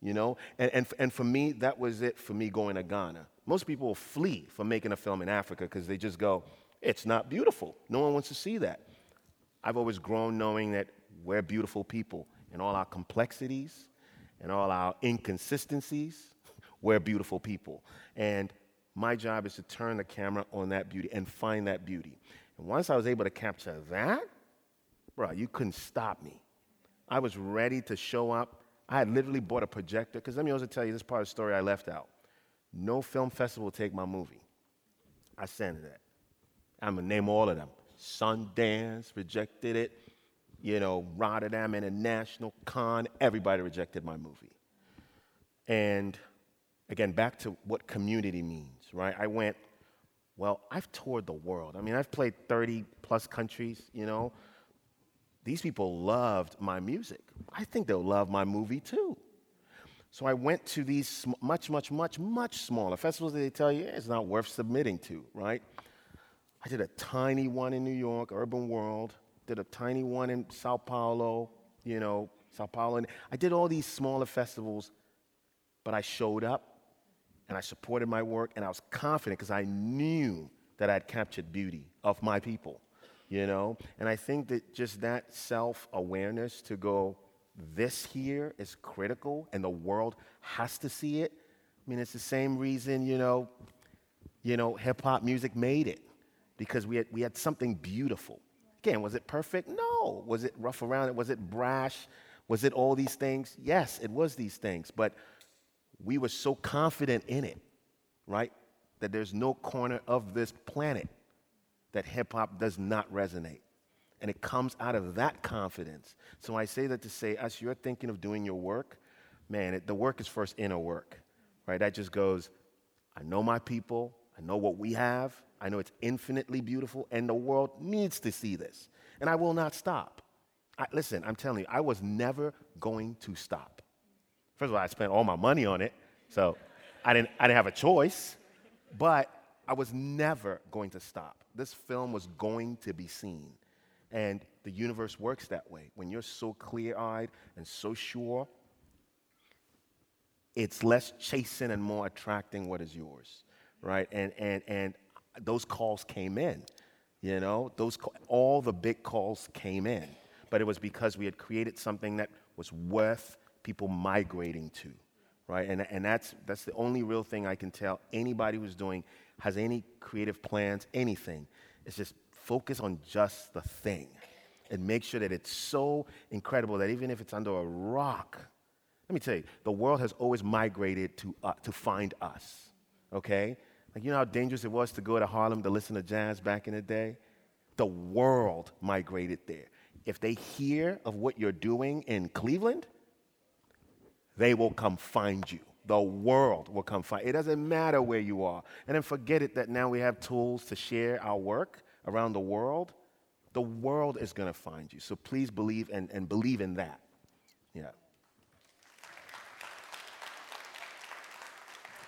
You know? And, and, and for me, that was it for me going to Ghana. Most people will flee from making a film in Africa because they just go, it's not beautiful. No one wants to see that. I've always grown knowing that we're beautiful people in all our complexities and all our inconsistencies. We're beautiful people. And my job is to turn the camera on that beauty and find that beauty. And once I was able to capture that, bro, you couldn't stop me. I was ready to show up. I had literally bought a projector, because let me also tell you this part of the story I left out. No film festival will take my movie. I sent it. I'm gonna name all of them. Sundance rejected it. You know, Rotterdam International, Cannes, everybody rejected my movie. And again, back to what community means, right? I went, well, I've toured the world. I mean, I've played 30 plus countries, you know. These people loved my music. I think they'll love my movie too. So I went to these much, much, much, much smaller festivals that they tell you "Eh, it's not worth submitting to, right? I did a tiny one in New York, Urban World, did a tiny one in Sao Paulo, you know, Sao Paulo. And I did all these smaller festivals, but I showed up and I supported my work and I was confident because I knew that I'd captured beauty of my people, you know? And I think that just that self awareness to go, this here is critical and the world has to see it. I mean, it's the same reason, you know, you know, hip hop music made it because we had, we had something beautiful. Again, was it perfect? No. Was it rough around it? Was it brash? Was it all these things? Yes, it was these things. But we were so confident in it, right? That there's no corner of this planet that hip hop does not resonate. And it comes out of that confidence. So I say that to say, as you're thinking of doing your work, man, it, the work is first inner work, right? That just goes, I know my people, I know what we have, I know it's infinitely beautiful, and the world needs to see this. And I will not stop. I, listen, I'm telling you, I was never going to stop. First of all, I spent all my money on it, so I didn't, I didn't have a choice, but I was never going to stop. This film was going to be seen. And the universe works that way. When you're so clear eyed and so sure, it's less chasing and more attracting what is yours, right? And, and, and those calls came in, you know, those, all the big calls came in. But it was because we had created something that was worth people migrating to, right? And, and that's, that's the only real thing I can tell anybody who's doing, has any creative plans, anything, is just focus on just the thing and make sure that it's so incredible that even if it's under a rock, let me tell you, the world has always migrated to, uh, to find us, okay? Like, you know how dangerous it was to go to Harlem to listen to jazz back in the day? The world migrated there. If they hear of what you're doing in Cleveland, they will come find you. The world will come find. It doesn't matter where you are. And then forget it that now we have tools to share our work around the world. The world is going to find you. So please believe and, and believe in that. Yeah.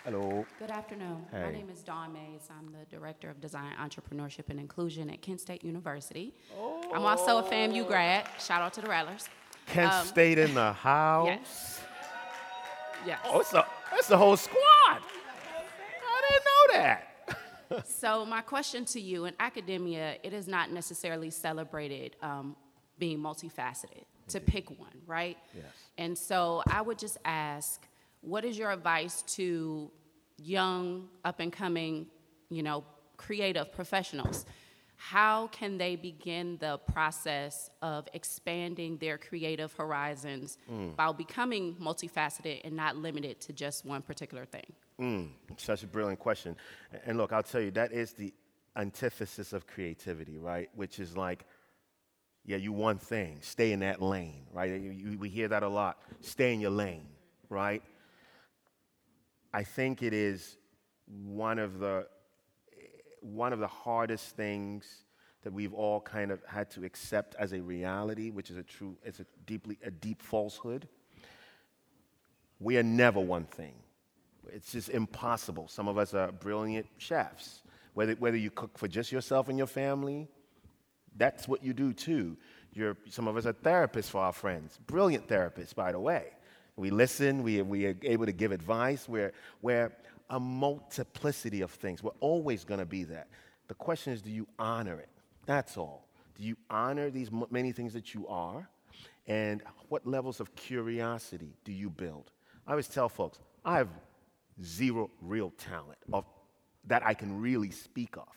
Hello. Good afternoon. Hey. My name is Dawn Mays. I'm the Director of Design, Entrepreneurship, and Inclusion at Kent State University. Oh. I'm also a FAMU grad. Shout out to the Rattlers. Kent Um, State in the house. Yes. Yes. Oh, it's that's the whole squad. I didn't know that. so my question to you in academia it is not necessarily celebrated um, being multifaceted to pick one right Yes. and so i would just ask what is your advice to young up and coming you know creative professionals how can they begin the process of expanding their creative horizons Mm. while becoming multifaceted and not limited to just one particular thing Mm, such a brilliant question. And look, I'll tell you, that is the antithesis of creativity, right? Which is like, yeah, you one thing, stay in that lane, right? You- we hear that a lot. Stay in your lane, right? I think it is one of the one of the hardest things that we've all kind of had to accept as a reality, which is a true, it's a deeply a deep falsehood. We are never one thing. It's just impossible. Some of us are brilliant chefs. Whether, whether you cook for just yourself and your family, that's what you do too. You're, some of us are therapists for our friends, brilliant therapists, by the way. We listen, we, we are able to give advice. We're, we're a multiplicity of things. We're always going to be that. The question is do you honor it? That's all. Do you honor these m- many things that you are? And what levels of curiosity do you build? I always tell folks, I have zero real talent of, that I can really speak of,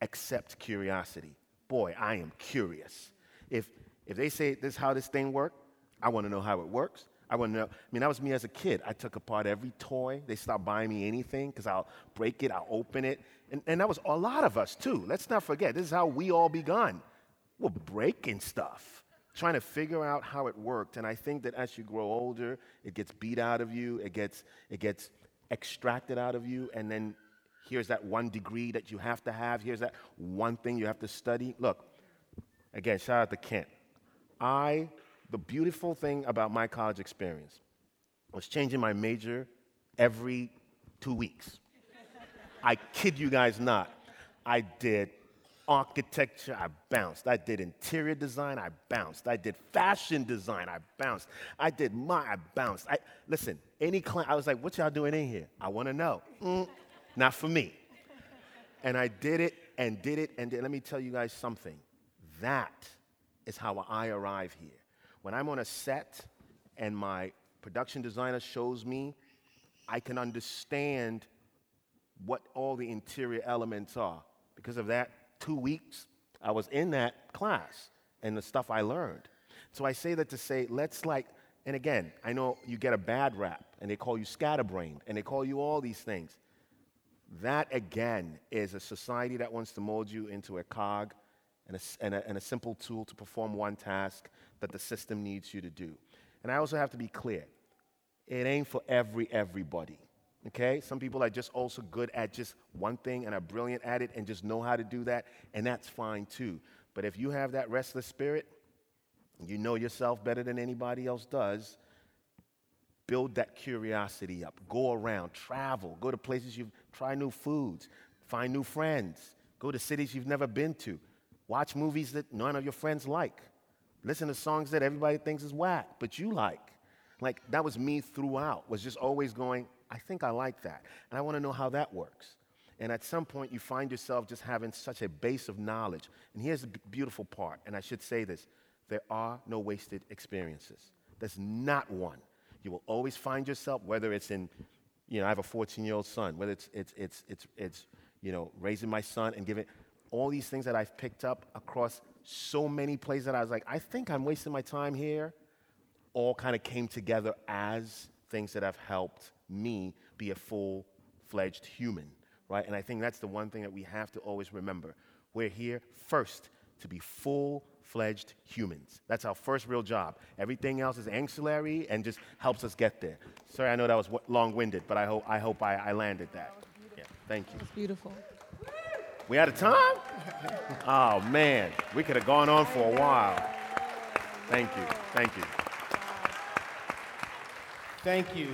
except curiosity. Boy, I am curious. If, if they say this is how this thing works, I want to know how it works. I know. I mean, that was me as a kid. I took apart every toy. They stopped buying me anything because I'll break it, I'll open it. And, and that was a lot of us, too. Let's not forget, this is how we all begun. We're breaking stuff, trying to figure out how it worked. And I think that as you grow older, it gets beat out of you, it gets, it gets extracted out of you, and then here's that one degree that you have to have, here's that one thing you have to study. Look, again, shout out to Kent. I, the beautiful thing about my college experience was changing my major every two weeks. I kid you guys not. I did architecture, I bounced. I did interior design, I bounced. I did fashion design, I bounced. I did my, I bounced. I, listen, any client, I was like, what y'all doing in here? I want to know. Mm, not for me. And I did it and did it and did. Let me tell you guys something. That is how I arrive here. When I'm on a set and my production designer shows me, I can understand what all the interior elements are. Because of that, two weeks, I was in that class and the stuff I learned. So I say that to say, let's like, and again, I know you get a bad rap and they call you scatterbrained and they call you all these things. That again is a society that wants to mold you into a cog and a, and a, and a simple tool to perform one task that the system needs you to do. And I also have to be clear it ain't for every everybody. Okay? Some people are just also good at just one thing and are brilliant at it and just know how to do that, and that's fine too. But if you have that restless spirit, you know yourself better than anybody else does, build that curiosity up. Go around, travel, go to places you've try new foods, find new friends, go to cities you've never been to, watch movies that none of your friends like, listen to songs that everybody thinks is whack, but you like. Like that was me throughout, was just always going, I think I like that. And I want to know how that works. And at some point, you find yourself just having such a base of knowledge. And here's the beautiful part, and I should say this there are no wasted experiences. There's not one. You will always find yourself, whether it's in, you know, I have a 14 year old son, whether it's, it's, it's, it's, it's, you know, raising my son and giving all these things that I've picked up across so many places that I was like, I think I'm wasting my time here, all kind of came together as things that have helped me be a full fledged human, right? And I think that's the one thing that we have to always remember. We're here first to be full fledged humans. That's our first real job. Everything else is ancillary and just helps us get there. Sorry, I know that was long winded, but I hope I, hope I, I landed that. Yeah, thank you. It's beautiful. We out of time? Oh man, we could have gone on for a while. Thank you. Thank you. Thank you.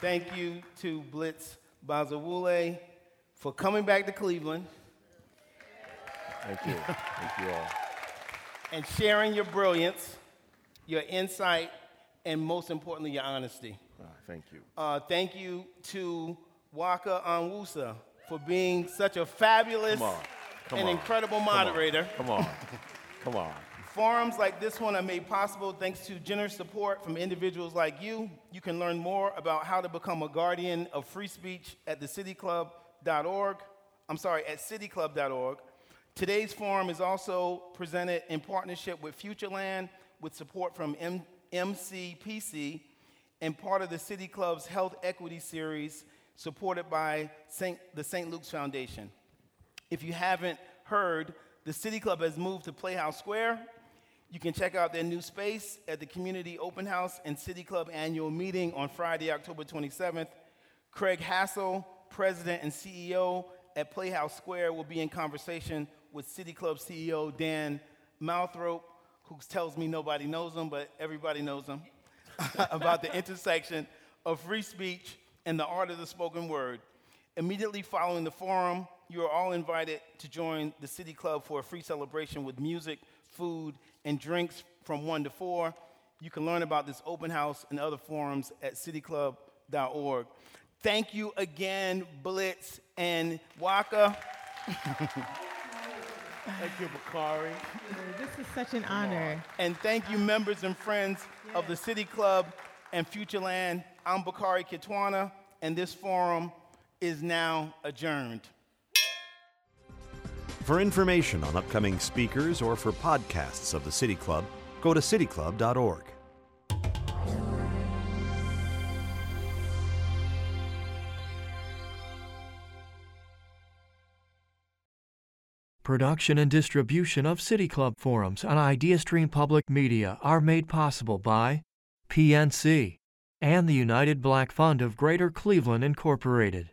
Thank you to Blitz Bazawule for coming back to Cleveland Thank you. Thank you all. and sharing your brilliance, your insight, and most importantly, your honesty. Ah, thank you. Uh, thank you to Nwaka Onwusa for being such a fabulous Come on. Come and on. incredible Come on. moderator. Come on. Come on. Forums like this one are made possible thanks to generous support from individuals like you. You can learn more about how to become a guardian of free speech at thecityclub.org. I'm sorry, at cityclub.org. Today's forum is also presented in partnership with Futureland with support from M- MCPC and part of the City Club's Health Equity Series supported by Saint, the St. Luke's Foundation. If you haven't heard, the City Club has moved to Playhouse Square. You can check out their new space at the Community Open House and City Club annual meeting on Friday, October 27th. Craig Hassall, President and CEO at Playhouse Square, will be in conversation with City Club CEO Dan Moulthrop, who tells me nobody knows him, but everybody knows him, about the intersection of free speech and the art of the spoken word. Immediately following the forum, you are all invited to join the City Club for a free celebration with music, food, and drinks from 1 to 4. You can learn about this open house and other forums at cityclub.org. Thank you again, Blitz and Waka. Thank you, Bakari. This is such an honor. And thank you, members and friends of the City Club and Futureland. I'm Bakari Kitwana, and this forum is now adjourned. For information on upcoming speakers or for podcasts of the City Club, go to cityclub.org. Production and distribution of City Club forums on IdeaStream Public Media are made possible by PNC and the United Black Fund of Greater Cleveland, Incorporated.